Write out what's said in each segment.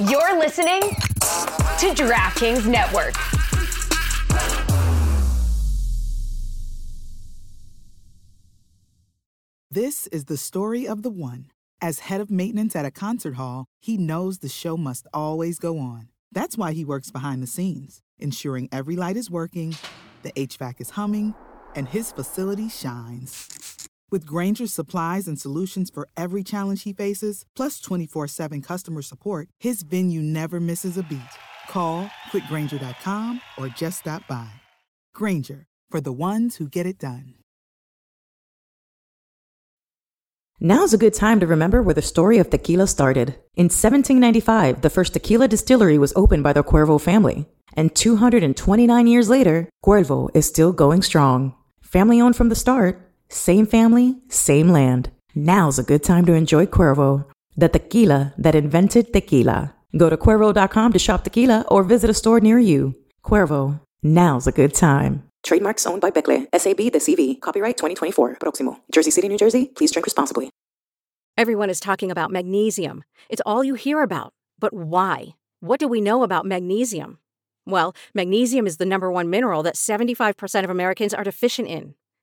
You're listening to DraftKings Network. This is the story of the one. As head of maintenance at a concert hall, he knows the show must always go on. That's why he works behind the scenes, ensuring every light is working, the HVAC is humming, and his facility shines. With Grainger's supplies and solutions for every challenge he faces, plus 24 7 customer support, his venue never misses a beat. Call click grainger.com or just stop by. Granger, for the ones who get it done. Now's a good time to remember where the story of tequila started. In 1795, the first tequila distillery was opened by the Cuervo family. And 229 years later, Cuervo is still going strong. Family owned from the start, same family, same land. Now's a good time to enjoy Cuervo, the tequila that invented tequila. Go to Cuervo.com to shop tequila or visit a store near you. Cuervo, now's a good time. Trademarks owned by Becle, SAB de CV. Copyright 2024. Proximo. Jersey City, New Jersey. Please drink responsibly. Everyone is talking about magnesium. It's all you hear about. But why? What do we know about magnesium? Well, magnesium is the number one mineral that 75% of Americans are deficient in.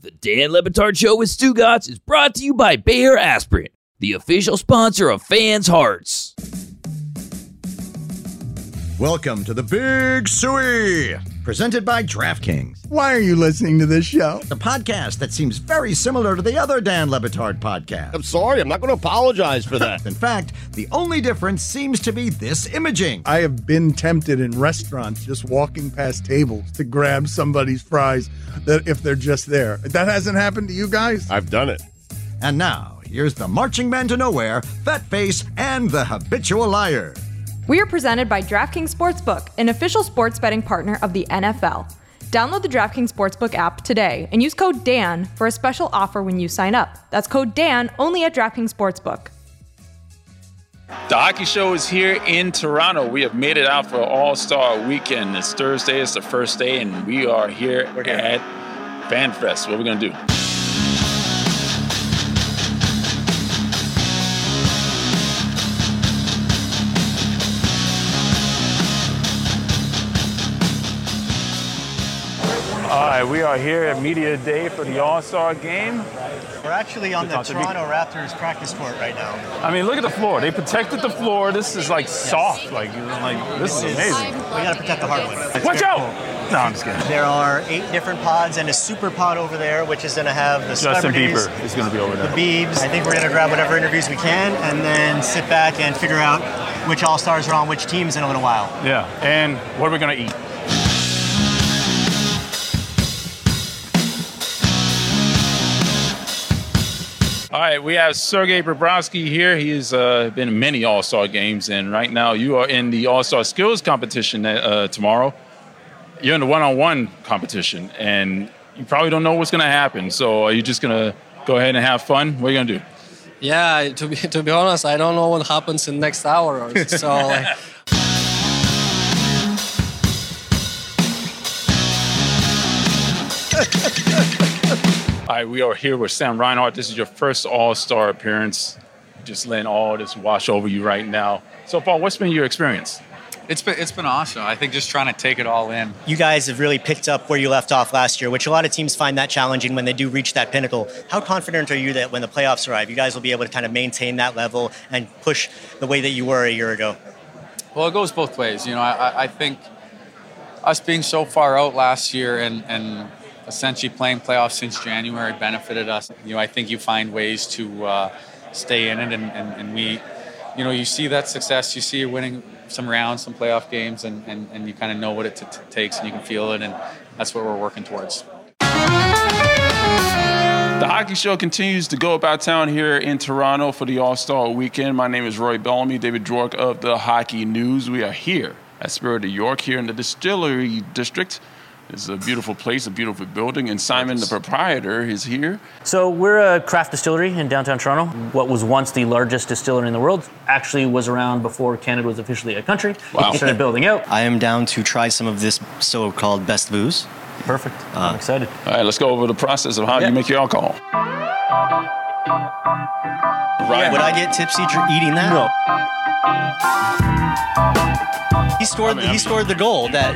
The Dan Le Batard Show with Stugotz is brought to you by Bayer Aspirin, the official sponsor of fans' hearts. Welcome to the Big Suey, presented by DraftKings, Why are you listening to this show? the podcast that seems very similar to the other Dan Le Batard podcast. I'm sorry, I'm not going to apologize for that. In fact, the only difference seems to be this imaging. I have been tempted in restaurants just walking past tables to grab somebody's fries that if they're just there. That hasn't happened to you guys? I've done it. And now, here's the marching man to nowhere, Fat Face, and the habitual liar. We are presented by DraftKings Sportsbook, an official sports betting partner of the NFL. Download the DraftKings Sportsbook app today and use code DAN for a special offer when you sign up. That's code DAN only at DraftKings Sportsbook. The hockey show is here in Toronto. We have made it out for All Star Weekend. It's Thursday. It's the first day, and we are here, at FanFest. What are we gonna do? All right, we are here at Media Day for the All Star game. We're actually on the to. Toronto Raptors practice court right now. I mean, look at the floor. They protected the floor. This is like soft. Like, like this is amazing. We gotta protect the hardwood. It's Watch out! cool. No, I'm just kidding. There are eight different pods and a super pod over there, which is gonna have the Justin celebrities, Bieber is going to be over there. the. Biebs. I think we're gonna grab whatever interviews we can and then sit back and figure out which All Stars are on which teams in a little while. Yeah, and what are we going to eat? All right, we have Sergei Bobrovsky here. He has uh, been in many All Star games, and right now you are in the All Star Skills competition uh, tomorrow. You're in the one on one competition, and you probably don't know what's going to happen. So, are you just going to go ahead and have fun? What are you going to do? Yeah, to be to be honest, I don't know what happens in next hour. Or so like, All right, we are here with Sam Reinhart. This is your first All Star appearance. Just letting all this wash over you right now. So far, what's been your experience? It's been it's been awesome. I think just trying to take it all in. You guys have really picked up where you left off last year, which a lot of teams find that challenging when they do reach that pinnacle. How confident are you that when the playoffs arrive, you guys will be able to kind of maintain that level and push the way that you were a year ago? Well, it goes both ways. You know, I, I- I think us being so far out last year and and essentially playing playoffs since January benefited us. You know, I think you find ways to uh, stay in it, and, and, and we, you know, you see that success. You see you winning some rounds, some playoff games, and, and, and you kind of know what it t- t- takes, and you can feel it, and that's what we're working towards. The hockey show continues to go about town here in Toronto for the All Star weekend. My name is Roy Bellamy, David Dwork of the Hockey News. We are here at Spirit of York, here in the Distillery District. It's a beautiful place, a beautiful building, and Simon, the proprietor, is here. So we're a craft distillery in downtown Toronto. What was once the largest distillery in the world actually was around before Canada was officially a country. Wow. We started building out. I am down to try some of this so-called best booze. Perfect. Uh, I'm excited. All right, let's go over the process of how Yeah. you make your alcohol. Right. Would I get tipsy dr- eating that? No. He scored. he scored the goal. That.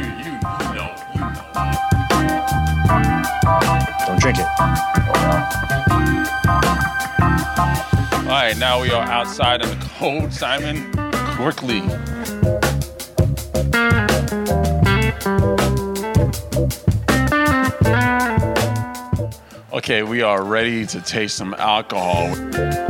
Don't drink it. All right, now we are outside in the cold. Simon, quickly. Okay, we are ready to taste some alcohol.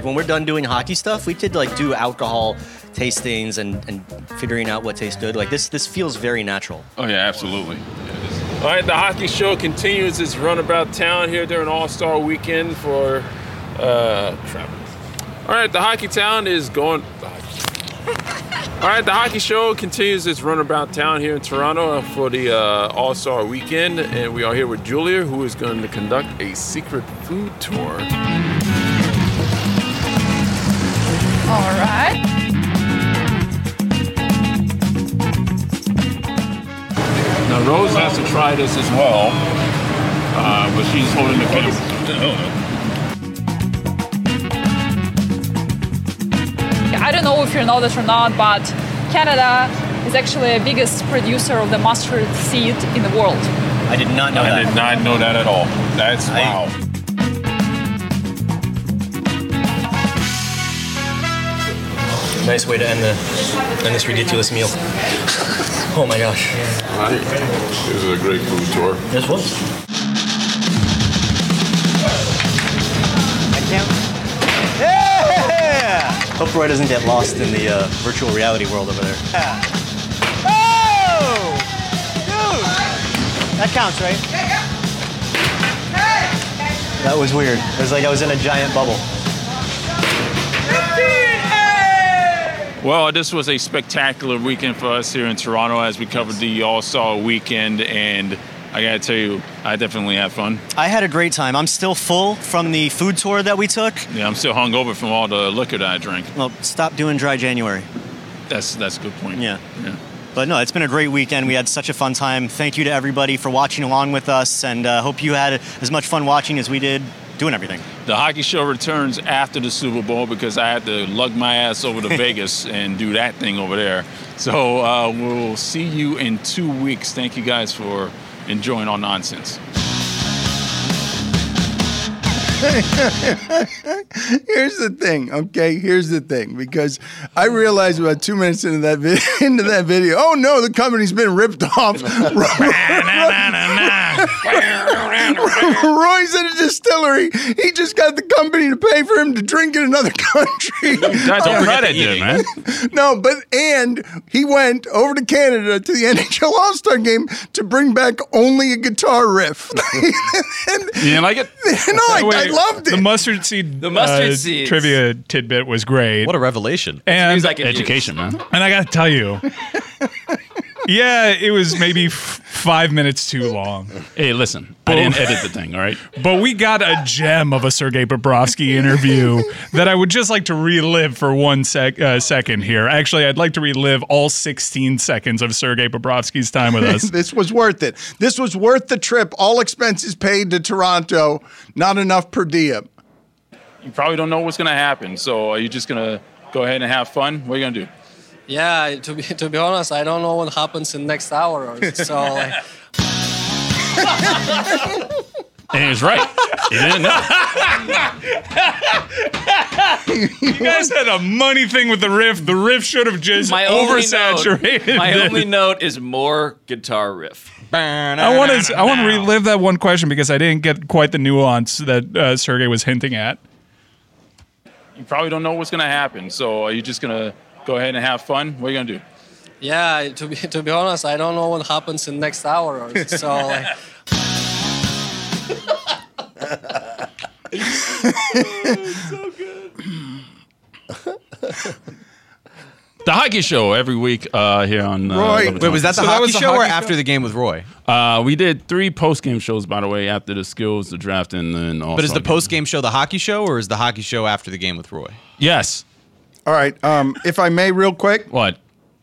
Like when we're done doing hockey stuff, we did like do alcohol tastings and, and figuring out what tastes good. Like this this feels very natural. Oh yeah, absolutely. All right, the hockey show continues its run about town here during All Star Weekend for uh, crap. All right, the hockey town is going. All right, the hockey show continues its run about town here in Toronto for the uh, All Star Weekend, and we are here with Julia, who is going to conduct a secret food tour. All right. Now Rose has to try this as well, uh, but she's holding the camera. I don't know if you know this or not, but Canada is actually the biggest producer of the mustard seed in the world. I did not know I that. did not know that at all. That's wow. Nice way to end the end this ridiculous meal. Oh my gosh. All right. This is a great food tour. This was. Yeah! Hope Roy doesn't get lost in the uh, virtual reality world over there. Yeah. Oh! Dude! That counts, right? That was weird. It was like I was in a giant bubble. Well, this was a spectacular weekend for us here in Toronto as we covered the All Star weekend, and I gotta tell you, I definitely had fun. I had a great time. I'm still full from the food tour that we took. Yeah, I'm still hungover from all the liquor that I drank. Well, stop doing dry January. That's that's a good point. Yeah. Yeah. But no, it's been a great weekend. We had such a fun time. Thank you to everybody for watching along with us, and uh, hope you had as much fun watching as we did doing everything. The hockey show returns after the Super Bowl because I had to lug my ass over to Vegas and do that thing over there. So uh, we'll see you in two weeks. Thank you guys for enjoying our nonsense. Here's the thing, okay? Here's the thing, because I realized about two minutes into that vi- into that video, oh no, the company's been ripped off. Roy's at a distillery. He just got the company to pay for him to drink in another country. Guys, don't forget to eat, man. no, but and he went over to Canada to the NHL All Star game to bring back only a guitar riff. You didn't like it? no, I, I loved it. The mustard seed. The mustard uh, seeds. trivia tidbit was great. What a revelation! And Seems like it Education, man. And I got to tell you, yeah, it was maybe f- five minutes too long. Hey, listen, I didn't edit the thing, all right? But we got a gem of a Sergei Bobrovsky interview that I would just like to relive for one sec- uh, second here. Actually, I'd like to relive all 16 seconds of Sergei Bobrovsky's time with us. this was worth it. This was worth the trip. All expenses paid to Toronto. Not enough per diem. You probably don't know what's going to happen. So are you just going to go ahead and have fun? What are you going to do? Yeah, to be to be honest, I don't know what happens in next hour. Or so like, And he was right. You didn't know. you guys had a money thing with the riff. The riff should have just My only note, my only note is more guitar riff. I want to. I want to relive that one question because I didn't get quite the nuance that uh, Sergei was hinting at. You probably don't know what's going to happen. So are you just going to go ahead and have fun? What are you going to do? Yeah, to be to be honest, I don't know what happens in next hour. Or so. Like, The hockey show every week uh, here on. Uh, Roy. Levittown. Wait, was that the hockey show or after the game with Roy? Uh, we did three post game shows, by the way, after the skills, the draft, and then all. But is the post game show the hockey show or is the hockey show after the game with Roy? Yes. All right. Um, if I may, real quick. What?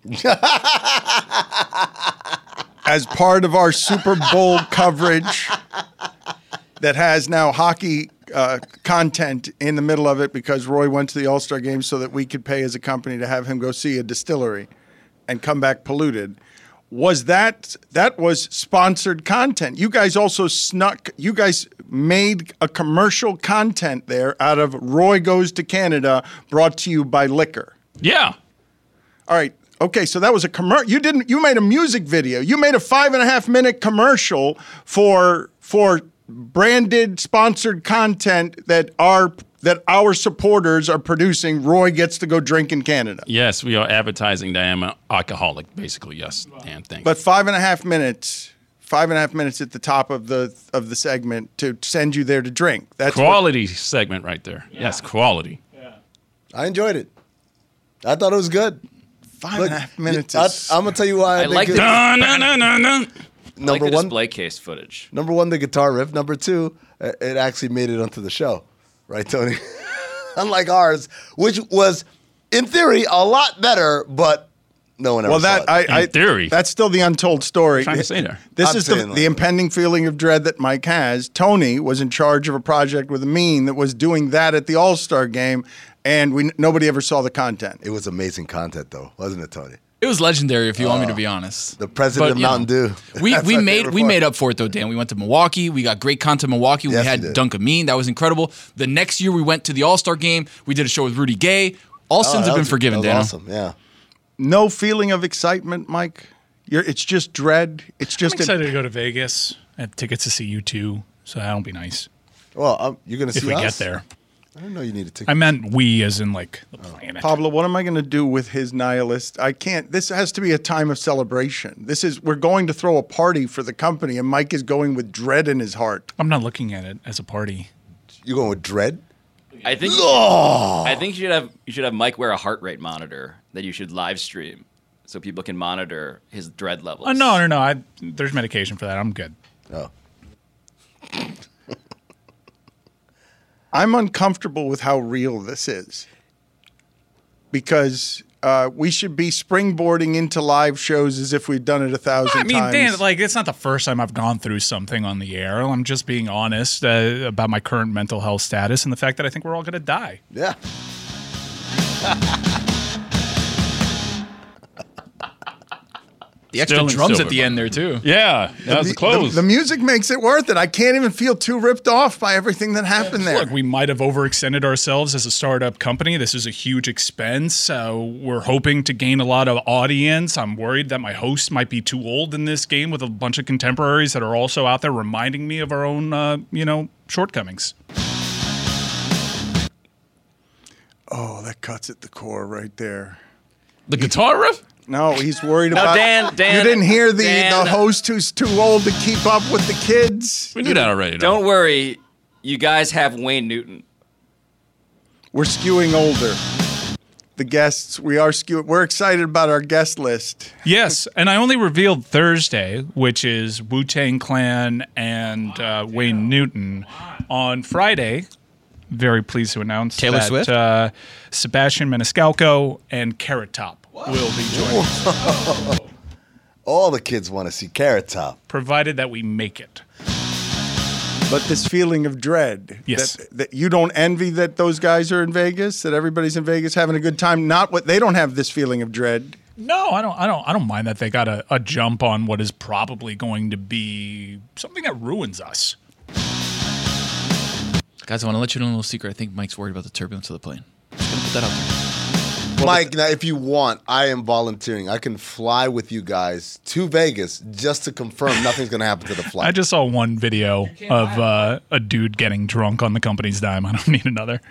As part of our Super Bowl coverage that has now hockey uh, content in the middle of it because Roy went to the All Star game so that we could pay as a company to have him go see a distillery and come back polluted. Was that that was sponsored content? You guys also snuck. You guys made a commercial content there out of Roy goes to Canada, brought to you by liquor. Yeah. All right. Okay, so that was a commercial. You didn't. You made a music video. You made a five and a half minute commercial for for branded sponsored content that our that our supporters are producing. Roy gets to go drink in Canada. Yes, we are advertising that I'm an alcoholic, basically. Yes, and thanks. But five and a half minutes, five and a half minutes at the top of the of the segment to send you there to drink. That's what- quality segment right there. Yes, quality. Yeah. I enjoyed it. I thought it was good. Five and a half minutes I, is- am gonna tell you why. I think like it- the- Dun, dun, dun, dun, dun. Number like the one, display case footage. number one, the guitar riff. Number two, uh, it actually made it onto the show, right, Tony? Unlike ours, which was, in theory, a lot better, but no one ever Well, saw that I, it. I theory that's still the untold story. Trying to say there. This I'm is the, like- the impending feeling of dread that Mike has. Tony was in charge of a project with a mean that was doing that at the All Star game, and we nobody ever saw the content. It was amazing content, though, wasn't it, Tony? It was legendary, if you want me to Oh. be honest. The president of you know, Mountain Dew. We That's we my made favorite we part. made up for it though, Dan. We went to Milwaukee. We got great content in Milwaukee. Yes, we we had did. Duncan Mean. That was incredible. The next year we went to the All Star game. We did a show with Rudy Gay. All Oh, sins that have been was- forgiven, that Dan. was Awesome, yeah. No feeling of excitement, Mike. You're, it's just dread. It's just I'm just excited to go to Vegas. I have tickets to see you too, so that'll be nice. Well, um, you're gonna if see we us? get there. I didn't know you need needed tickets. I meant we, as in like the oh. planet. Pablo, what am I going to do with his nihilist? I can't. This has to be a time of celebration. This is we're going to throw a party for the company, and Mike is going with dread in his heart. I'm not looking at it as a party. You going with dread? I think. Oh! I think you should have you should have Mike wear a heart rate monitor that you should live stream so people can monitor his dread levels. Oh no, no, no! I, there's medication for that. I'm good. Oh. I'm uncomfortable with how real this is because uh, we should be springboarding into live shows as if we've done it a thousand I mean, times. Dan, like it's not the first time I've gone through something on the air. I'm just being honest uh, about my current mental health status and the fact that I think we're all going to die. Yeah. The extra Still in drums silver, at the end there too. Yeah, that was the, close. the music makes it worth it. I can't even feel too ripped off by everything that happened there. Look, we might have overextended ourselves as a startup company. This is a huge expense. So we're hoping to gain a lot of audience. I'm worried that my host might be too old in this game with a bunch of contemporaries that are also out there reminding me of our own, uh, you know, shortcomings. Oh, that cuts at the core right there. The guitar riff? No, he's worried No, about. Dan- Dan- you didn't hear the Dan- the host who's too old to keep up with the kids. We knew that already. Don't worry, you guys have Wayne Newton. We're skewing older. The guests, we are skewing. We're excited about our guest list. Yes, and I only revealed Thursday, which is Wu Tang Clan and uh, Wayne Newton. On Friday, very pleased to announce Taylor that Swift? Uh, Sebastian Maniscalco and Carrot Top will be joining us, All the kids want to see Carrot Top. provided that we make it. But this feeling of dread. Yes. That, that you don't envy that those guys are in Vegas, that everybody's in Vegas having a good time. Not what they don't have this feeling of dread. No, I don't. I don't. I don't mind that they got a, a jump on what is probably going to be something that ruins us. Guys, I want to let you know a little secret. I think Mike's worried about the turbulence of the plane. Just gonna put that out there. Mike, now if you want, I am volunteering. I can fly with you guys to Vegas just to confirm nothing's going to happen to the flight. I just saw one video of uh, a dude getting drunk on the company's dime. I don't need another.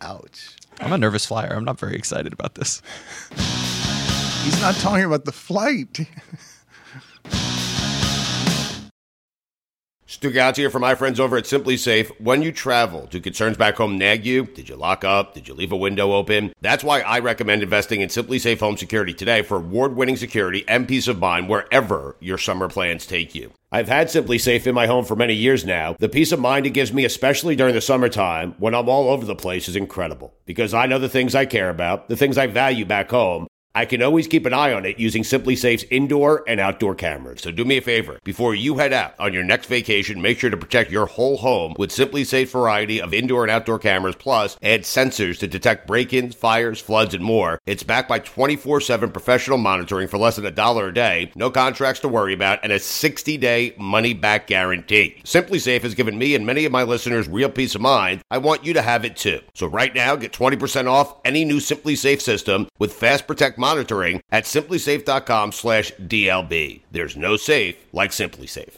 Ouch. I'm a nervous flyer. I'm not very excited about this. He's not talking about the flight. Stugotz here for my friends over at SimpliSafe. When you travel, do concerns back home nag you? Did you lock up? Did you leave a window open? That's why I recommend investing in SimpliSafe Home Security today for award-winning security and peace of mind wherever your summer plans take you. I've had SimpliSafe in my home for many years now. The peace of mind it gives me, especially during the summertime when I'm all over the place, is incredible. Because I know the things I care about, the things I value back home, I can always keep an eye on it using SimpliSafe's indoor and outdoor cameras. So do me a favor. Before you head out on your next vacation, make sure to protect your whole home with SimpliSafe's variety of indoor and outdoor cameras, plus add sensors to detect break-ins, fires, floods, and more. It's backed by 24-7 professional monitoring for less than a dollar a day, no contracts to worry about, and a 60-day money-back guarantee. SimpliSafe has given me and many of my listeners real peace of mind. I want you to have it too. So right now, get 20% off any new SimpliSafe system with Fast Protect monitoring at simplisafe.com slash DLB. There's no safe like SimpliSafe.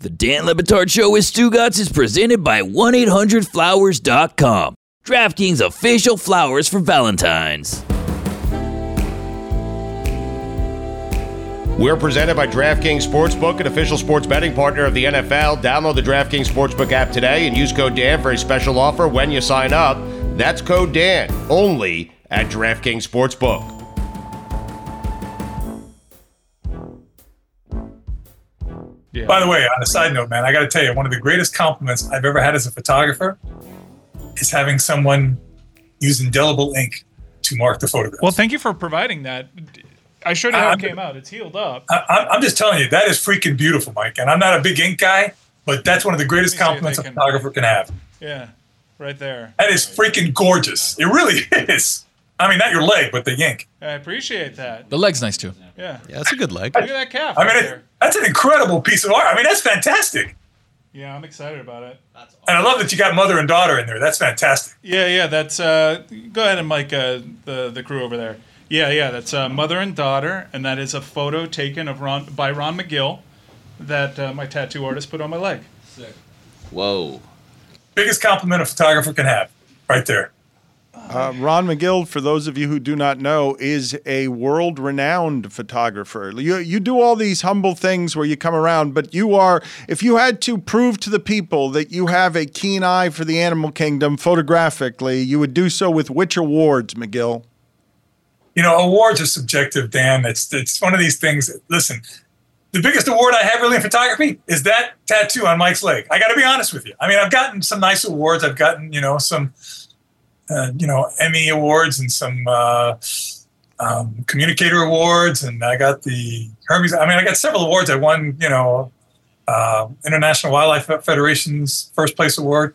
The Dan Le Batard Show with Stugotz is presented by 1-800-Flowers.com. DraftKings official flowers for Valentine's. We're presented by DraftKings Sportsbook, an official sports betting partner of the NFL. Download the DraftKings Sportsbook app today and use code Dan for a special offer when you sign up. That's code Dan, only at DraftKings Sportsbook. By the way, on a side note, man, I got to tell you, one of the greatest compliments I've ever had as a photographer is having someone use indelible ink to mark the photograph. Well, thank you for providing that. I showed you how I'm- it came out. It's healed up. I, I'm- I'm just telling you, that is freaking beautiful, Mike. And I'm not a big ink guy, but that's one of the greatest compliments a photographer can have. Yeah, right there. That is freaking gorgeous. It really is. I mean, not your leg, but the yank. I appreciate that. The leg's nice too. Yeah. Yeah, that's a good leg. Look at that calf. I mean, it, there. that's an incredible piece of art. I mean, that's fantastic. Yeah, I'm excited about it. And I love that you got mother and daughter in there. That's fantastic. Yeah, yeah. That's uh, go ahead and mic uh, the the crew over there. Yeah, yeah. That's uh, mother and daughter, and that is a photo taken of Ron by Ron Magill that uh, my tattoo artist put on my leg. Sick. Whoa. Biggest compliment a photographer can have, right there. Uh, Ron Magill, for those of you who do not know, is a world renowned photographer. You, you do all these humble things where you come around, but you are, if you had to prove to the people that you have a keen eye for the animal kingdom photographically, you would do so with which awards, Magill? You know, awards are subjective, Dan. It's it's one of these things. Listen, the biggest award I have really in photography is that tattoo on Mike's leg. I got to be honest with you. I mean, I've gotten some nice awards. I've gotten you know some, uh, you know, Emmy awards and some uh, um, communicator awards, and I got the Hermes. I mean, I got several awards. I won, you know, uh, International Wildlife Federation's first place award.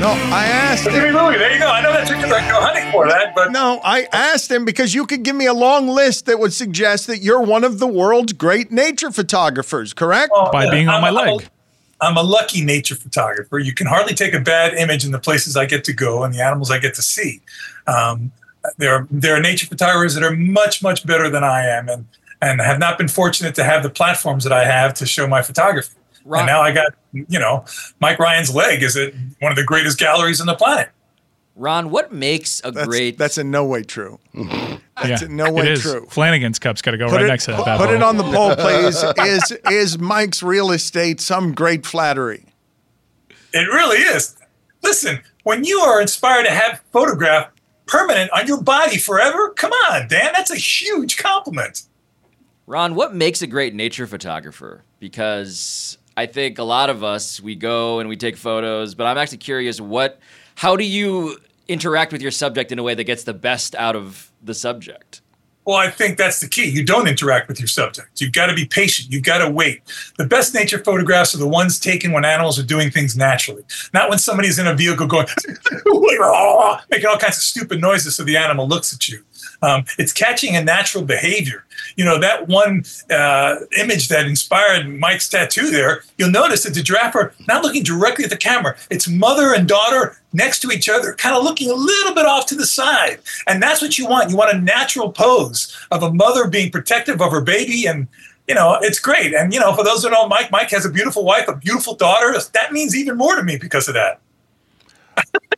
No, I asked Look at. There you go. I know that's what you're like, go hunting for that, but no, I asked him because you could give me a long list that would suggest that you're one of the world's great nature photographers, correct? By being on my I'm- I'm leg. I'm a lucky nature photographer. You can hardly take a bad image in the places I get to go and the animals I get to see. Um, there are there are nature photographers that are much much better than I am, and and have not been fortunate to have the platforms that I have to show my photography. And now I got you know Mike Ryan's leg is at one of the greatest galleries on the planet. Ron, what makes a That's, great that's in no way true. That's yeah, in no way is. true. Flanagan's cup's got to go Put right it, next to that put, put it on the poll, please. Is is Mike's real estate some great flattery? It really is. Listen, when you are inspired to have photograph permanent on your body forever, come on, Dan, that's a huge compliment. Ron, what makes a great nature photographer? Because I think a lot of us we go and we take photos, but I'm actually curious what how do you interact with your subject in a way that gets the best out of the subject? Well, I think that's the key. You don't interact with your subject. You've got to be patient. You've got to wait. The best nature photographs are the ones taken when animals are doing things naturally, not when somebody's in a vehicle going, ah, making all kinds of stupid noises so the animal looks at you. Um, it's catching a natural behavior. You know, that one uh, image that inspired Mike's tattoo there, you'll notice that the giraffe are not looking directly at the camera. It's mother and daughter next to each other, kind of looking a little bit off to the side. And that's what you want. You want a natural pose of a mother being protective of her baby. And, you know, it's great. And, you know, for those who know Mike, Mike has a beautiful wife, a beautiful daughter. That means even more to me because of that.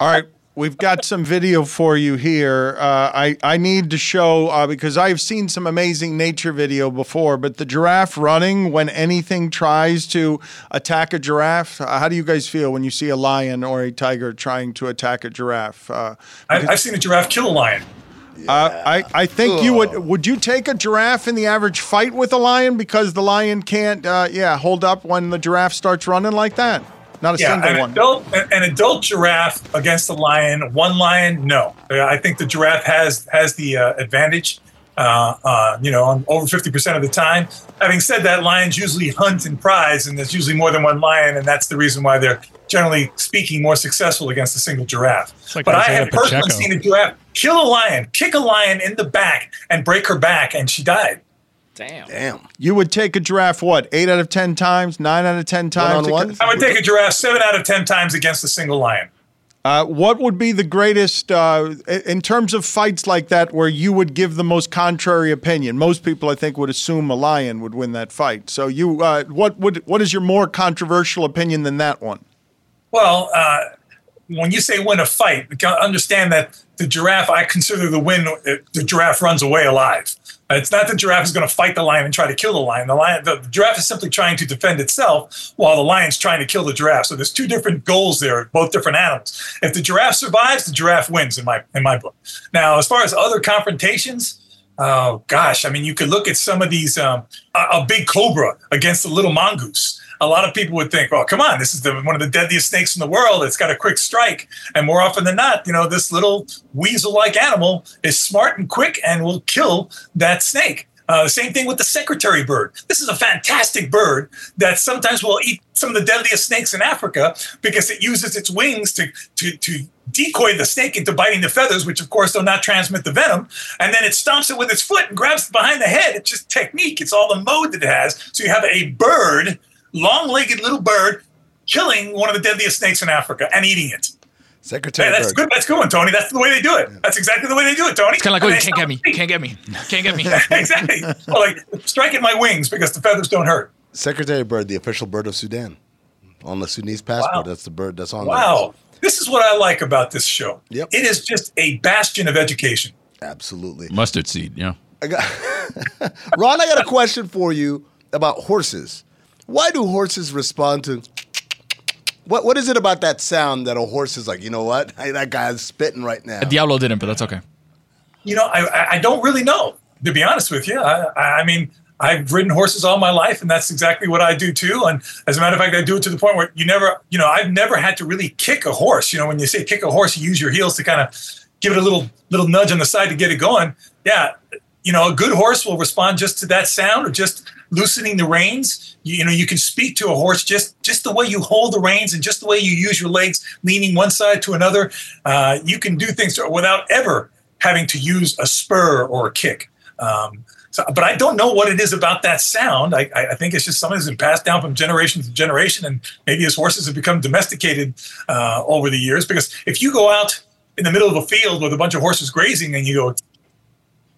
All right. We've got some video for you here. Uh, I, I need to show uh, because I've seen some amazing nature video before, but the giraffe running when anything tries to attack a giraffe. Uh, how do you guys feel when you see a lion or a tiger trying to attack a giraffe? Uh, I, I've seen a giraffe kill a lion. uh, I, I think you would. Would you take a giraffe in the average fight with a lion because the lion can't, uh, yeah, hold up when the giraffe starts running like that? Not a yeah, single an one. Adult, an adult giraffe against a lion, one lion, no. I think the giraffe has has the uh, advantage. Uh, uh, you know, over fifty percent of the time. Having said that, lions usually hunt and prize, and there's usually more than one lion, and that's the reason why they're generally speaking more successful against a single giraffe. like but I Isiah have personally Pacheco. seen a giraffe kill a lion, kick a lion in the back, and break her back, and she died. Damn. Damn. You would take a giraffe what? Eight out of ten times? Nine out of ten times? One-on-one? I would take a giraffe seven out of ten times against a single lion. Uh, what would be the greatest uh, in terms of fights like that where you would give the most contrary opinion? Most people, I think, would assume a lion would win that fight. So, you, uh, what would what is your more controversial opinion than that one? Well, uh, when you say win a fight, understand that the giraffe, I consider the win, the giraffe runs away alive. It's not the giraffe is going to fight the lion and try to kill the lion. The lion, the giraffe is simply trying to defend itself, while the lion's trying to kill the giraffe. So there's two different goals there, both different animals. If the giraffe survives, the giraffe wins in my in my book. Now, as far as other confrontations, Oh gosh, I mean, you could look at some of these. Um, a, a big cobra against a little mongoose. A lot of people would think, "Well, come on, this is the, one of the deadliest snakes in the world. It's got a quick strike." And more often than not, you know, this little weasel-like animal is smart and quick and will kill that snake. Uh, same thing with the secretary bird. This is a fantastic bird that sometimes will eat some of the deadliest snakes in Africa because it uses its wings to, to, to decoy the snake into biting the feathers, which of course do not transmit the venom. And then it stomps it with its foot and grabs it behind the head. It's just technique. It's all the mode that it has. So you have a bird, long-legged little bird, killing one of the deadliest snakes in Africa and eating it. Secretary Hey, that's Bird. good. That's good one, Tony. That's the way they do it. That's exactly the way they do it, Tony. It's kind of like, oh, you can't get me. stop Can't get me. Can't get me. exactly. Well, like strike at my wings because the feathers don't hurt. Secretary Bird, the official bird of Sudan. On the Sudanese passport, Wow. that's the bird that's on Wow. This is what I like about this show. Yep. It is just a bastion of education. Absolutely. Mustard seed, yeah. I got Ron, I got a question for you about horses. Why do horses respond to what what is it about that sound that a horse is like, you know what? Hey, that guy's spitting right now. Diablo didn't, but that's okay. You know, I, I- I don't really know, to be honest with you. I, I I mean, I've ridden horses all my life, and that's exactly what I do too. And as a matter of fact, I do it to the point where you never, you know, I've never had to really kick a horse. You know, when you say kick a horse, you use your heels to kind of give it a little little nudge on the side to get it going. Yeah, you know, a good horse will respond just to that sound or just loosening the reins. You, you know, you can speak to a horse just just the way you hold the reins and just the way you use your legs, leaning one side to another. Uh, you can do things without ever having to use a spur or a kick. Um, so, but I don't know what it is about that sound. I, I think it's just something that's been passed down from generation to generation, and maybe as horses have become domesticated uh, over the years. Because if you go out in the middle of a field with a bunch of horses grazing, and you go,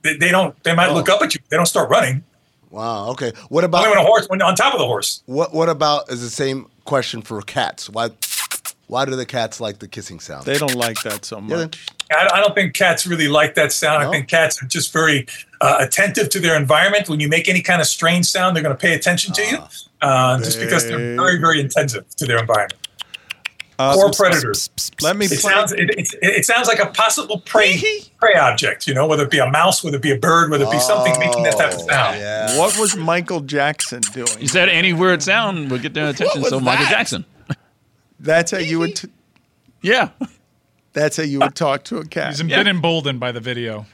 they, they don't. They might look up at you. They don't start running. Wow. Okay. What about Only when a horse when on top of the horse. What What about is the same question for cats? Why Why do the cats like the kissing sound? They don't like that so much. I, I don't think cats really like that sound. I think cats are just very uh, attentive to their environment. When you make any kind of strange sound, they're going to pay attention to you, uh, just because they're very, very attentive to their environment. Uh, or predators. Let me It play- sounds. It, it, it sounds like a possible prey prey object. You know, whether it be a mouse, whether it be a bird, whether it be something making that type of sound. What was Michael Jackson doing? You said any weird sound would get their attention. was So Michael? Jackson. That's how you would. T- Yeah. That's how you would talk to a cat. He's been emboldened by the video.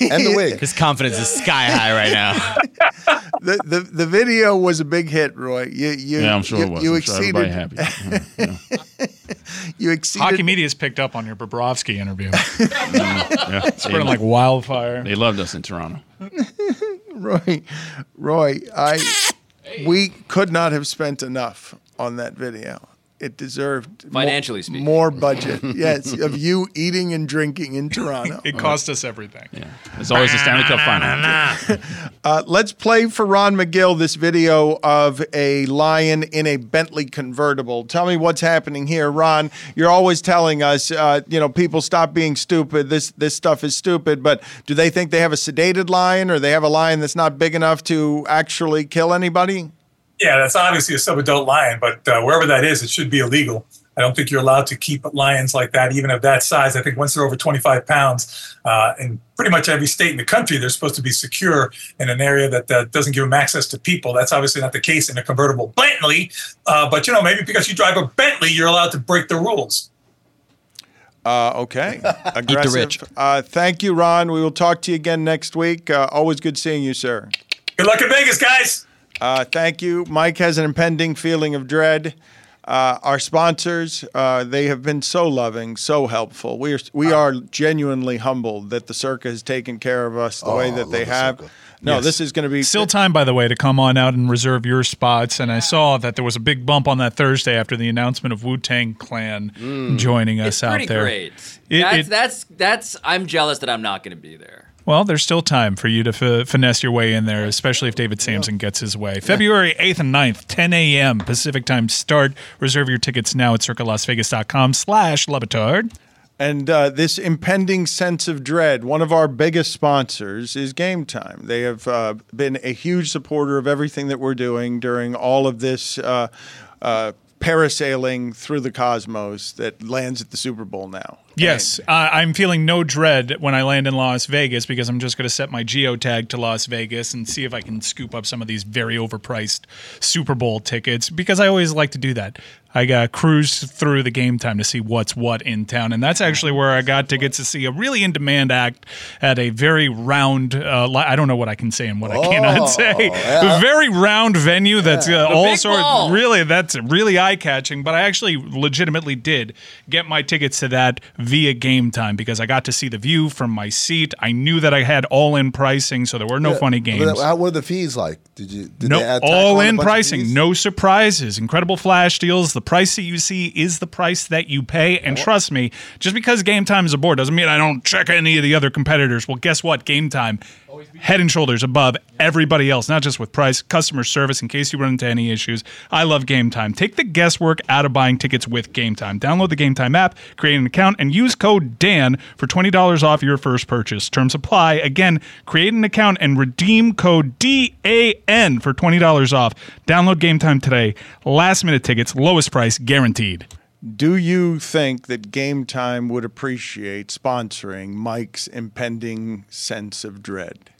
And the wig. His confidence is sky high right now. the, the the video was a big hit, Roy. You, you, Yeah, I'm sure you, it was. You I'm sure exceeded. everybody happy. you exceeded. Hockey media's picked up on your Bobrovsky interview. Yeah, Spreading like wildfire. They loved us in Toronto. Roy, Roy, I we could not have spent enough on that video. It deserved mo- Financially speaking. more budget. yes, of you eating and drinking in Toronto. It cost us everything. Yeah. It's always the Stanley Cup final. Uh, let's play for Ron Magill this video of a lion in a Bentley convertible. Tell me what's happening here, Ron. You're always telling us, uh, you know, people stop being stupid. This this stuff is stupid. But do they think they have a sedated lion, or they have a lion that's not big enough to actually kill anybody? Yeah, that's obviously a subadult lion, but uh, wherever that is, it should be illegal. I don't think you're allowed to keep lions like that, even of that size. I think once they're over 25 pounds, uh, in pretty much every state in the country, they're supposed to be secure in an area that uh, doesn't give them access to people. That's obviously not the case in a convertible Bentley. Uh, but you know, maybe because you drive a Bentley, you're allowed to break the rules. Uh, okay. Aggressive. rich. Uh, thank you, Ron. We will talk to you again next week. Uh, always good seeing you, sir. Good luck in Vegas, guys. Uh, thank you. Mike has an impending feeling of dread. Uh, our sponsors, uh, they have been so loving, so helpful. We are we are genuinely humbled that the Circa has taken care of us the way Oh, I that they the have. Circa. No, Yes. this is going to be Still time, by the way, to come on out and reserve your spots. And I saw that there was a big bump on that Thursday after the announcement of Wu Tang Clan joining us It's out pretty there. great. It- that's it- that's that's. I'm jealous that I'm not going to be there. Well, there's still time for you to f- finesse your way in there, especially if David Samson gets his way. February 8th and 9th, 10 a.m. Pacific time start. Reserve your tickets now at circalasvegas.com slash Levitard. And uh, this impending sense of dread, one of our biggest sponsors is Game Time. They have uh, been a huge supporter of everything that we're doing during all of this uh, uh, parasailing through the cosmos that lands at the Super Bowl now. Yes, uh, I'm feeling no dread when I land in Las Vegas because I'm just going to set my geotag to Las Vegas and see if I can scoop up some of these very overpriced Super Bowl tickets because I always like to do that. I got cruise through the game time to see what's what in town, and that's actually where I got tickets to see a really in demand act at a very round. Uh, li- I don't know what I can say and what I cannot Oh, say. yeah. A very round venue that's uh, all big sorts. ball. Really, that's really eye catching. But I actually legitimately did get my tickets to that via game time because I got to see the view from my seat. I knew that I had all in pricing, so there were no Yeah, funny games. How were the fees like? Did you? Did No, they add all in pricing, no surprises, incredible flash deals. The price that you see is the price that you pay. And trust me, just because game time is aboard doesn't mean I don't check any of the other competitors. Well, guess what? Game time, head and shoulders above everybody else, not just with price, customer service, in case you run into any issues. I love game time. Take the guesswork out of buying tickets with game time. Download the game time app, create an account, and use code DAN for $20 off your first purchase. Terms apply. Again, create an account and redeem code DAN for $20 off. Download game time today. Last minute tickets, lowest price guaranteed. Do you think that Game Time would appreciate sponsoring Mike's impending sense of dread?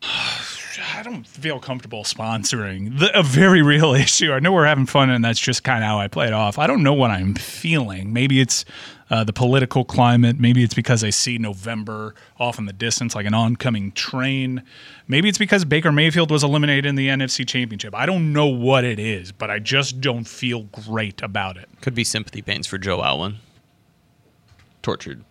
I don't feel comfortable sponsoring the, a very real issue. I know we're having fun, and that's just kind of how I play it off. I don't know what I'm feeling. Maybe it's uh, the political climate. Maybe it's because I see November off in the distance like an oncoming train. Maybe it's because Baker Mayfield was eliminated in the NFC Championship. I don't know what it is, but I just don't feel great about it. Could be sympathy pains for Joe Alwyn. Tortured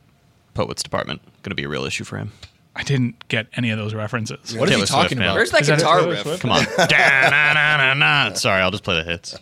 Poets Department. Going to be a real issue for him. I didn't get any of those references. what What is he talking about? Where's that Is that guitar Taylor riff? Come on. Sorry, I'll just play the hits.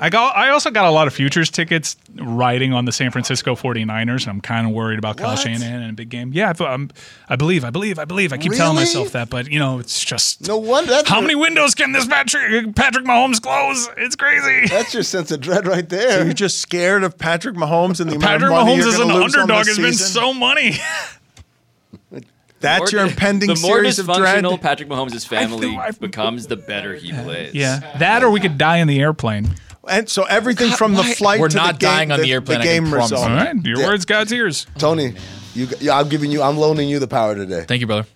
I got. I also got a lot of futures tickets riding on the San Francisco 49ers, and I'm kind of worried about Kyle What? Shanahan in a big game. Yeah, I, I'm, um, I believe, I believe, I believe. I keep telling myself that, but you know, it's just. No wonder. That's How your, many windows can this Patrick Patrick Mahomes close? It's crazy. That's your sense of dread right So there. you're just scared of Patrick Mahomes and the amount Patrick of money Mahomes you're as an gonna lose on the underdog has been so money. That's your impending The more series of dread. dysfunctional Patrick Mahomes' family I've- becomes, the better he plays. yeah, that or we could die in the airplane. And so everything from the flight We're to not the game, dying on the airplane, I can game promise result. All you. right, your Yeah. words, God's ears. Tony, you, yeah, I'm giving you. I'm loaning you the power today. Thank you, brother.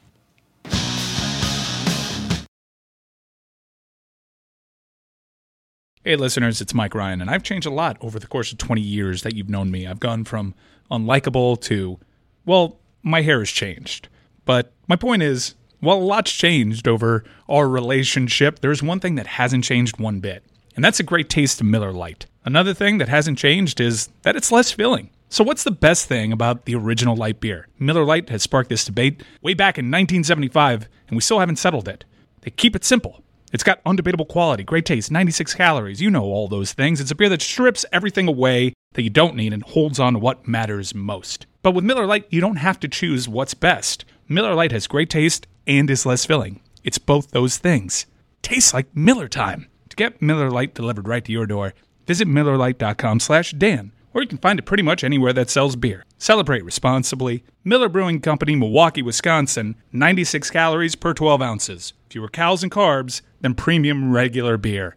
Hey, listeners, it's Mike Ryan, and I've changed a lot over the course of 20 years that you've known me. I've gone from unlikable to, well, my hair has changed. But my point is, while a lot's changed over our relationship, there's one thing that hasn't changed one bit, and that's a great taste of Miller Lite. Another thing that hasn't changed is that it's less filling. So, what's the best thing about the original light beer? Miller Lite has sparked this debate way back in 1975, and we still haven't settled it. They keep it simple. It's got undebatable quality, great taste, 96 calories. You know all those things. It's a beer that strips everything away that you don't need and holds on to what matters most. But with Miller Lite, you don't have to choose what's best. Miller Lite has great taste and is less filling. It's both those things. Tastes like Miller time. To get Miller Lite delivered right to your door, visit MillerLite.com slash Dan, or you can find it pretty much anywhere that sells beer. Celebrate responsibly. Miller Brewing Company, Milwaukee, Wisconsin, 96 calories per 12 ounces. Fewer calories and carbs than premium regular beer.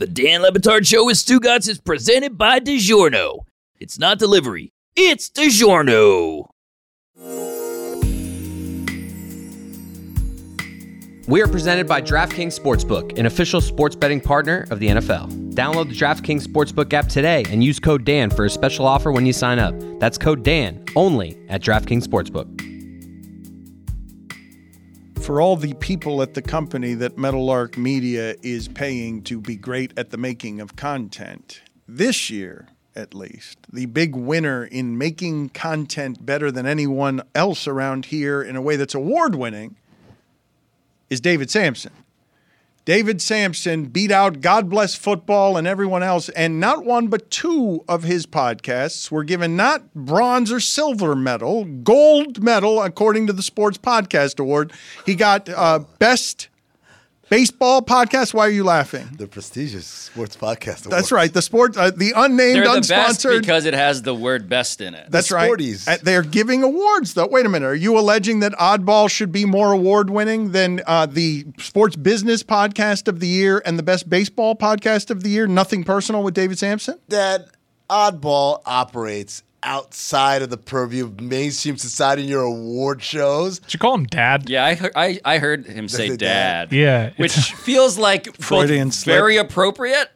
The Dan Le Batard Show with Stugotz is presented by DiGiorno. It's not delivery, it's DiGiorno. We are presented by DraftKings Sportsbook, an official sports betting partner of the NFL. Download the DraftKings Sportsbook app today and use code DAN for a special offer when you sign up. That's code DAN only at DraftKings Sportsbook. For all the people at the company that Meadowlark Media is paying to be great at the making of content, this year at least, the big winner in making content better than anyone else around here in a way that's award winning is David Samson. David Samson beat out God Bless Football and everyone else, and not one but two of his podcasts were given not bronze or silver medal, gold medal, according to the Sports Podcast Award. He got uh, Best Baseball Podcast. Why are you laughing? The prestigious sports podcast. That's right. The sports, uh, the unnamed, They're the best unsponsored. because it has the word best in it. That's right. Uh, They're giving awards, though. Wait a minute. Are you alleging that Oddball should be more award winning than uh, the Sports Business Podcast of the Year and the Best Baseball Podcast of the Year? Nothing personal with David Samson? That oddball operates outside of the purview of mainstream society in your award shows. Did you call him dad? Yeah, I heard, I, I heard him Does say dad. dad? Yeah, Which feels like both Freudian slip. very appropriate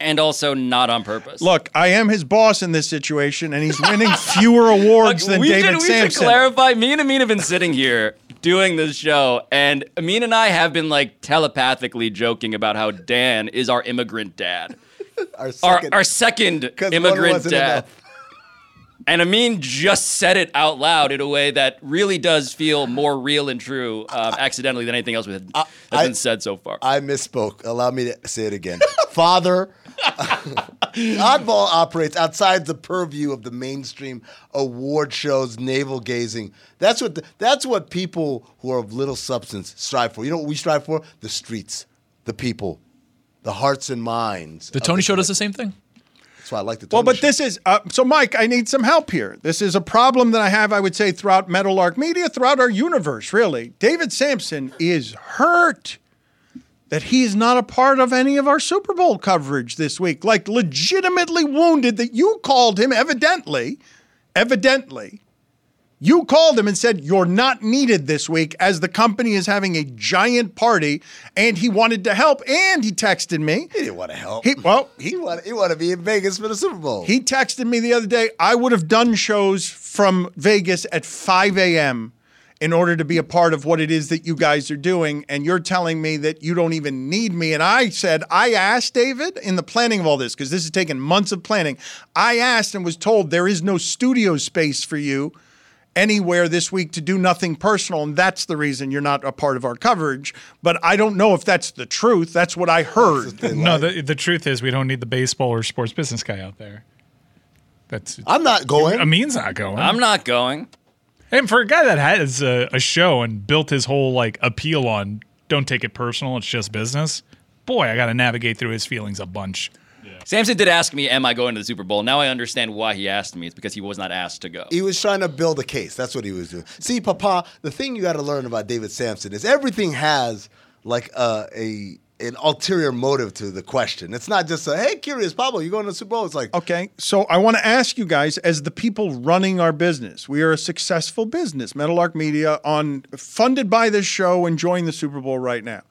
and also not on purpose. Look, I am his boss in this situation, and he's winning fewer awards than we David should, we should clarify. Me and Amin have been sitting here doing this show, and Amin and I have been like telepathically joking about how Dan is our immigrant dad, Our our second, our second 'cause one immigrant wasn't dad. enough. And Amin just said it out loud in a way that really does feel more real and true, um, accidentally than anything else that has I- been said so far. I misspoke. Allow me to say it again. Father, oddball operates outside the purview of the mainstream award shows, navel gazing. That's what the, that's what people who are of little substance strive for. You know what we strive for? The streets, the people, the hearts and minds. The Tony the Show does the same thing. That's why I like the Well, but this is uh, so, Mike. I need some help here. This is a problem that I have. I would say throughout Meadowlark Media, throughout our universe, really. David Samson is hurt that he's not a part of any of our Super Bowl coverage this week. Like, legitimately wounded that you called him. Evidently, evidently, you called him and said you're not needed this week as the company is having a giant party, and he wanted to help. And he texted me. He didn't want to help. He, well, He want he want to be in Vegas for the Super Bowl. he texted me the other day. I would have done shows from Vegas at 5 a.m. in order to be a part of what it is that you guys are doing. And you're telling me that you don't even need me. And I said, I asked David in the planning of all this, because this has taken months of planning. I asked and was told there is no studio space for you anywhere this week to do nothing personal. And that's the reason you're not a part of our coverage. But I don't know if that's the truth. That's what I heard. No, the, the truth is we don't need the baseball or sports business guy out there. That's I'm not going. Amin's not going. I'm not going. And for a guy that has a, a show and built his whole like appeal on don't take it personal. It's just business. Boy, I got to navigate through his feelings a bunch. Samson did ask me, "Am I going to the Super Bowl?" Now I understand why he asked me. It's because he was not asked to go. He was trying to build a case. That's what he was doing. See, Papa, the thing you got to learn about David Samson is everything has like uh, a an ulterior motive to the question. It's not just a hey, curious Pablo, you going to the Super Bowl? It's like Okay, so I want to ask you guys, as the people running our business, we are a successful business, Meadowlark Media, on funded by this show, enjoying the Super Bowl right now.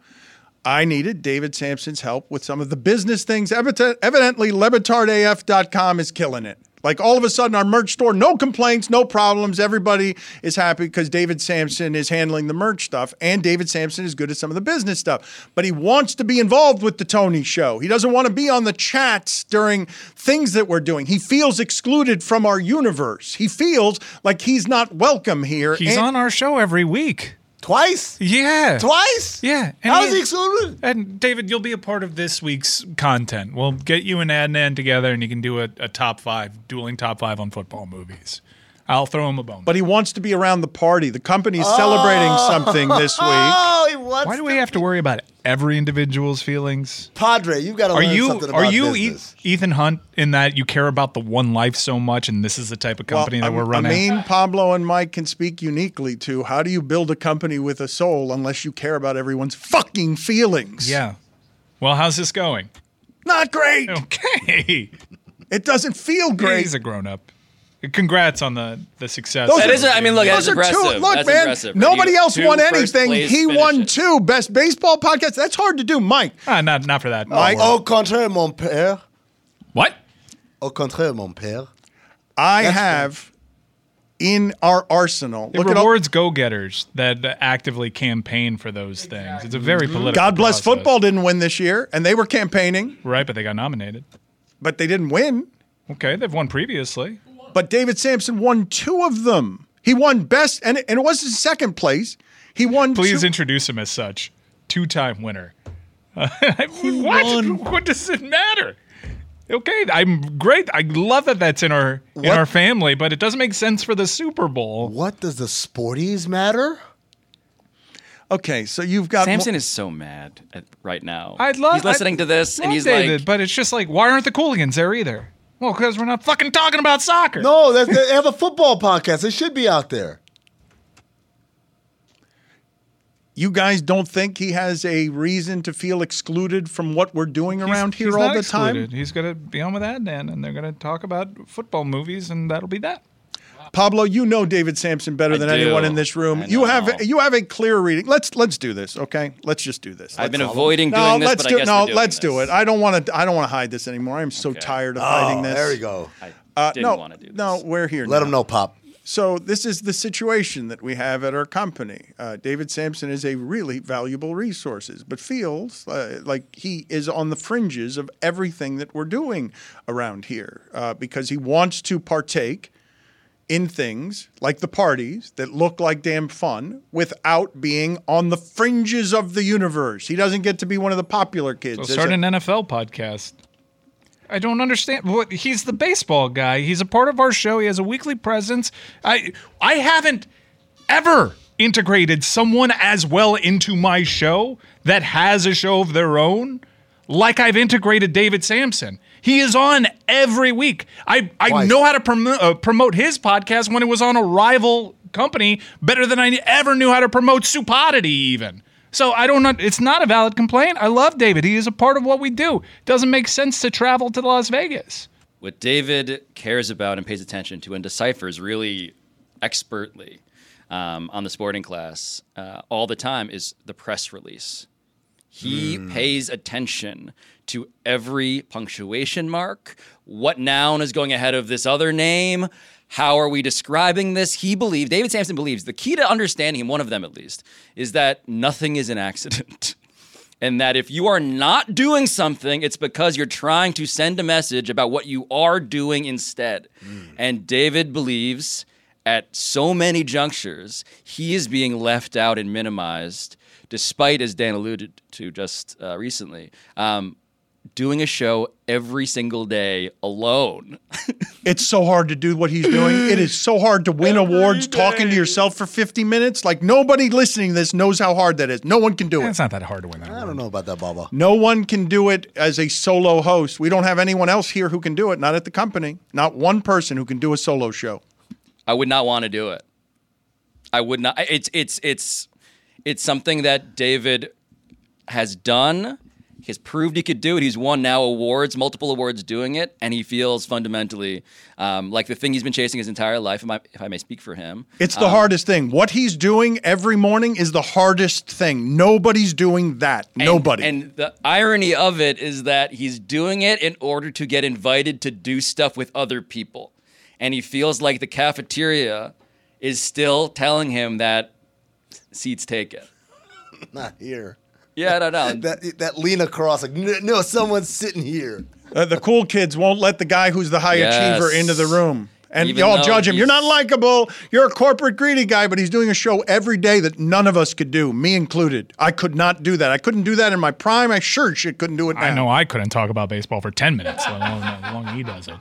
I needed David Samson's help with some of the business things. Evident- Evidently, LebitardAF.com is killing it. Like all of a sudden, our merch store, no complaints, no problems. Everybody is happy because David Samson is handling the merch stuff, and David Samson is good at some of the business stuff. But he wants to be involved with the Tony Show. He doesn't want to be on the chats during things that we're doing. He feels excluded from our universe. He feels like he's not welcome here. He's And- on our show every week. Twice? Yeah. Twice? Yeah. How is he excluded? And David, you'll be a part of this week's content. We'll get you and Adnan together, and you can do a, a top five, dueling top five on football movies. I'll throw him a bone. But he wants to be around the party. The company's celebrating oh. something this week. Oh, he wants Why do we have to worry about every individual's feelings? Padre, you've got to Are learn you something about are you business. E- Ethan Hunt in that you care about the one life so much, and this is the type of company Well, that we're running? I mean, Pablo and Mike can speak uniquely to how do you build a company with a soul unless you care about everyone's fucking feelings? yeah. Well, how's this going? Not great. Okay. It doesn't feel great. He's a grown up. Congrats on the the success. Those That are- is a- I mean, look, those are impressive. Two, look, That's man, impressive. nobody You- else won anything. place He won finishes. two best baseball podcasts. That's hard to do, Mike. Ah, not not for that. Mike, Au contraire, mon père. What? Au contraire, mon père. I That's have in our arsenal. It look at all, rewards go-getters that actively campaign for those things. It's a very political. God bless process. football didn't win this year, and they were campaigning, Right, but they got nominated. but they didn't win. Okay, they've won previously. But David Sampson won two of them. He won best, and it, and it wasn't second place. He won. Please two, introduce him as such. Two-time winner. what? What does it matter? Okay, I'm great. I love that that's in our in our family, but it doesn't make sense for the Super Bowl. What does the sporties matter? Okay, so you've got Samson is so mad at, right now. I love. He's listening I to this and he's David, like, but it's just like, why aren't the Cooligans there either? Well, because we're not fucking talking about soccer. No, that's, they have a football podcast. They should be out there. You guys don't think he has a reason to feel excluded from what we're doing around here He's all not the time? He's going to be on with Adnan, and they're going to talk about football movies, and that'll be that. Pablo, you know David Samson better I than do. anyone in this room. You have you have a clear reading. Let's let's do this, okay? Let's just do this. I've been Let's- avoiding no, doing this, let's but I do, guess no, we're doing let's do it. I don't want to. I don't want to hide this anymore. I'm so tired of hiding this. there we go. Uh, didn't no, wanna do this. no, we're here. Let now. them know, Pop. So this is the situation that we have at our company. Uh, David Samson is a really valuable resources, but feels uh, like he is on the fringes of everything that we're doing around here uh, because he wants to partake in things like the parties that look like damn fun without being on the fringes of the universe. He doesn't get to be one of the popular kids. So start a- an NFL podcast. I don't understand. What he's the baseball guy. He's a part of our show. He has a weekly presence. I I haven't ever integrated someone as well into my show that has a show of their own like I've integrated David Samson. He is on every week. I, I Twice. know how to promo- uh, promote his podcast when it was on a rival company better than I ever knew how to promote Supodity even. So I don't know. It's not a valid complaint. I love David. He is a part of what we do. It Doesn't make sense to travel to Las Vegas. what David cares about and pays attention to and deciphers really expertly um, on the sporting class uh, all the time is the press release. He hmm. pays attention to every punctuation mark, what noun is going ahead of this other name, how are we describing this? He believes, David Samson believes, the key to understanding him, one of them at least, is that nothing is an accident. and that if you are not doing something, it's because you're trying to send a message about what you are doing instead. Hmm. And David believes at so many junctures, he is being left out and minimized, despite, as Dan alluded to just uh, recently, um, doing a show every single day alone. It's so hard to do what he's doing. It is so hard to win awards talking to yourself for 50 minutes. Like nobody listening to this knows how hard that is. No one can do it. It's not that hard to win that. I don't know about that, Bubba. No one can do it as a solo host. We don't have anyone else here who can do it, not at the company. Not one person who can do a solo show. I would not want to do it. I would not. It's it's it's it's something that David has done. He has proved he could do it. He's won now awards, multiple awards doing it, and he feels fundamentally um, like the thing he's been chasing his entire life. If I, if I may speak for him, It's the Um, hardest thing. What he's doing every morning is the hardest thing. Nobody's doing that. And- Nobody. And the irony of it is that he's doing it in order to get invited to do stuff with other people. And he feels like the cafeteria is still telling him that seats taken. Not here. Yeah, I don't know. that that lean across like no, no someone's sitting here. Uh, the cool kids won't let the guy who's the high achiever into the room. And Even y'all judge him. You're not likable. You're a corporate greedy guy, but he's doing a show every day that none of us could do, me included. I could not do that. I couldn't do that in my prime. I sure shit couldn't do it now. I know I couldn't talk about baseball for 10 minutes, let alone how long he does it.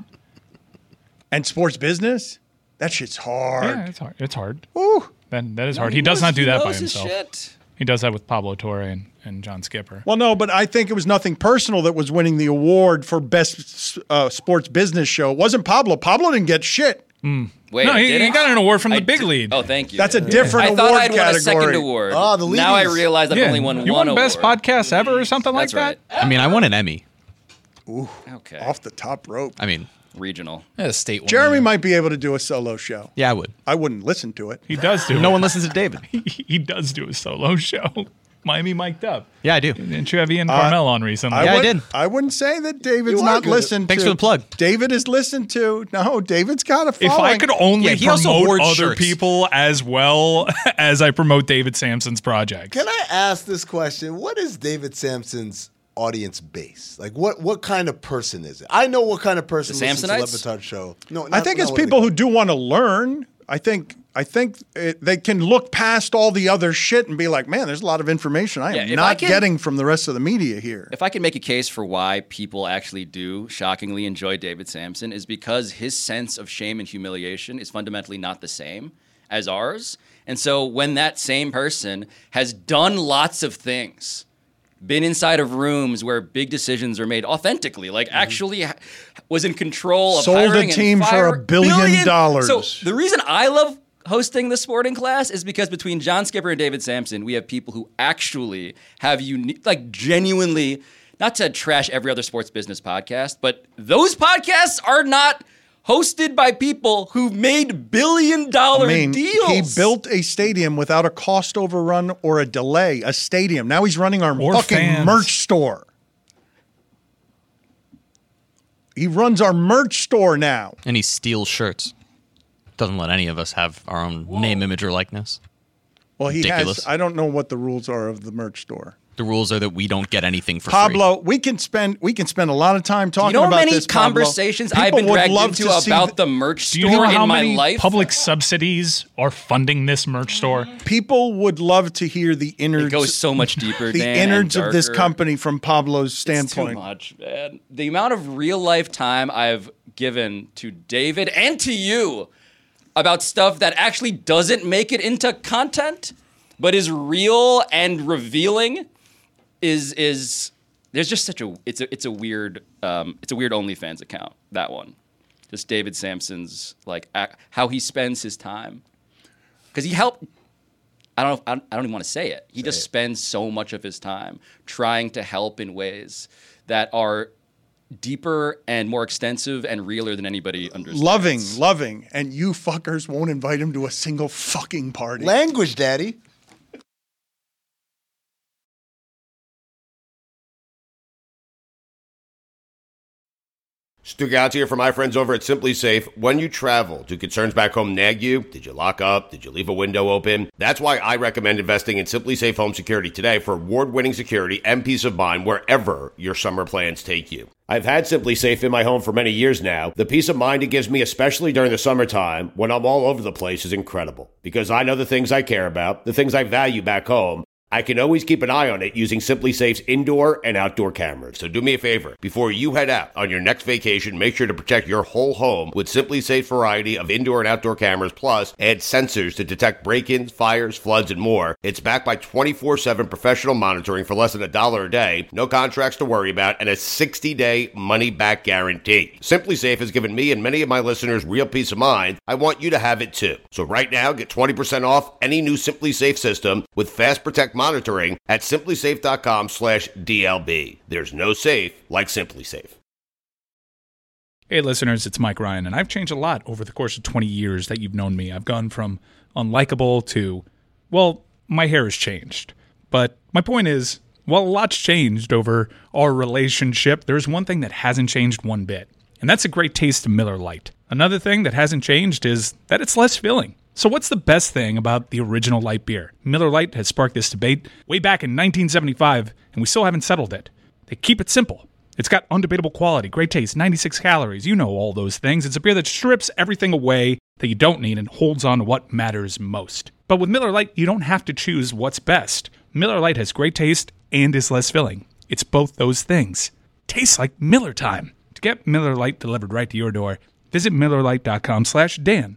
And sports business? That shit's hard. Yeah, it's hard. It's hard. Ooh. That, that is No, hard. he He, does knows- not do that by himself. shit. He does that with Pablo Torre and, and John Skipper. Well, no, but I think it was nothing personal that was winning the award for best uh, sports business show. It wasn't Pablo. Pablo didn't get shit. Wait, no, he, he got an award from I the big did- lead. Oh, thank you. That's a different I thought award I'd won a second award. Ah, the now I realize I've Yeah, only won you one won best award. podcast ever or something like That's that. I mean, I won an Emmy. Ooh, okay. Off the top rope. I mean, regional. Yeah, state one. Jeremy might be able to do a solo show. Yeah, I would. I wouldn't listen to it. He does do No it. one listens to David. He, he does do a solo show. Miami mic'd up. Yeah, I do. Didn't you have Ian Uh, Carmel on recently? I Yeah, I did. I wouldn't say that David's You not good. listened Thanks to. for the plug. David is listened to. No, David's got a If following. I could only Yeah, he also promote hoards other shirts. people as well as I promote David Samson's projects. Can I ask this question? What is David Samson's audience base? Like what what kind of person is it? I know what kind of person The listens to Samsonites? Le Batard show. No, I think not it's what are they people who do want to learn. I think I think it, they can look past all the other shit and be like, man, there's a lot of information I Yeah, am I not can- getting from the rest of the media here. If I can make a case for why people actually do shockingly enjoy David Samson, is because his sense of shame and humiliation is fundamentally not the same as ours. And so when that same person has done lots of things, been inside of rooms where big decisions are made authentically, like actually ha- was in control of Mm-hmm. Sold a team for a billion dollars. So the reason I love hosting the sporting class is because between John Skipper and David Samson, we have people who actually have unique, like genuinely, not to trash every other sports business podcast, but those podcasts are not hosted by people who've made billion dollar I mean, deals. he built a stadium without a cost overrun or a delay. A stadium. Now he's running our Or fucking fans. merch store. He runs our merch store now. And he steals shirts. Doesn't let any of us have our own name, image, or likeness. Well, he Ridiculous. has. I don't know what the rules are of the merch store. The rules are that we don't get anything for free. Pablo, we can spend we can spend a lot of time Do you talking know how about many this. Conversations I've been dragged love into to about th- the merch Do you store know how in my life? public subsidies are funding this merch store? People would love to hear the innards. It goes so much deeper. the Dan, innards of this company from Pablo's It's too standpoint. much, man. The amount of real life time I've given to David and to you about stuff that actually doesn't make it into content, but is real and revealing, is is there's just such a it's a it's a weird um, it's a weird OnlyFans account that one, just David Samson's like ac- how he spends his time, because he helped I don't know. If, I don't- I don't even want to say it. He just spends so much of his time trying to help in ways that are deeper and more extensive and realer than anybody understands. Loving, loving, and you fuckers won't invite him to a single fucking party. Language, daddy. Stugotz here for my friends over at SimpliSafe. When you travel, do concerns back home nag you? Did you lock up? Did you leave a window open? That's why I recommend investing in SimpliSafe Home Security today for award-winning security and peace of mind wherever your summer plans take you. I've had SimpliSafe in my home for many years now. The peace of mind it gives me, especially during the summertime when I'm all over the place, is incredible because I know the things I care about, the things I value back home. I can always keep an eye on it using SimpliSafe's indoor and outdoor cameras. So do me a favor. Before you head out on your next vacation, make sure to protect your whole home with SimpliSafe's variety of indoor and outdoor cameras, plus add sensors to detect break-ins, fires, floods, and more. It's backed by 24-7 professional monitoring for less than a dollar a day, no contracts to worry about, and a 60-day money-back guarantee. SimpliSafe has given me and many of my listeners real peace of mind. I want you to have it too. So right now, get 20% off any new SimpliSafe system with Fast Protect monitoring at simplisafe.com slash DLB. There's no safe like SimpliSafe. Hey, listeners, it's Mike Ryan, and I've changed a lot over the course of 20 years that you've known me. I've gone from unlikable to, well, my hair has changed. But my point is, while a lot's changed over our relationship, there's one thing that hasn't changed one bit, and that's a great taste of Miller Lite. Another thing that hasn't changed is that it's less filling. So, what's the best thing about the original light beer? Miller Lite has sparked this debate way back in 1975, and we still haven't settled it. They keep it simple. It's got undebatable quality, great taste, 96 calories. You know all those things. It's a beer that strips everything away that you don't need and holds on to what matters most. But with Miller Lite, you don't have to choose what's best. Miller Lite has great taste and is less filling. It's both those things. Tastes like Miller time. To get Miller Lite delivered right to your door, visit MillerLite.com slash Dan,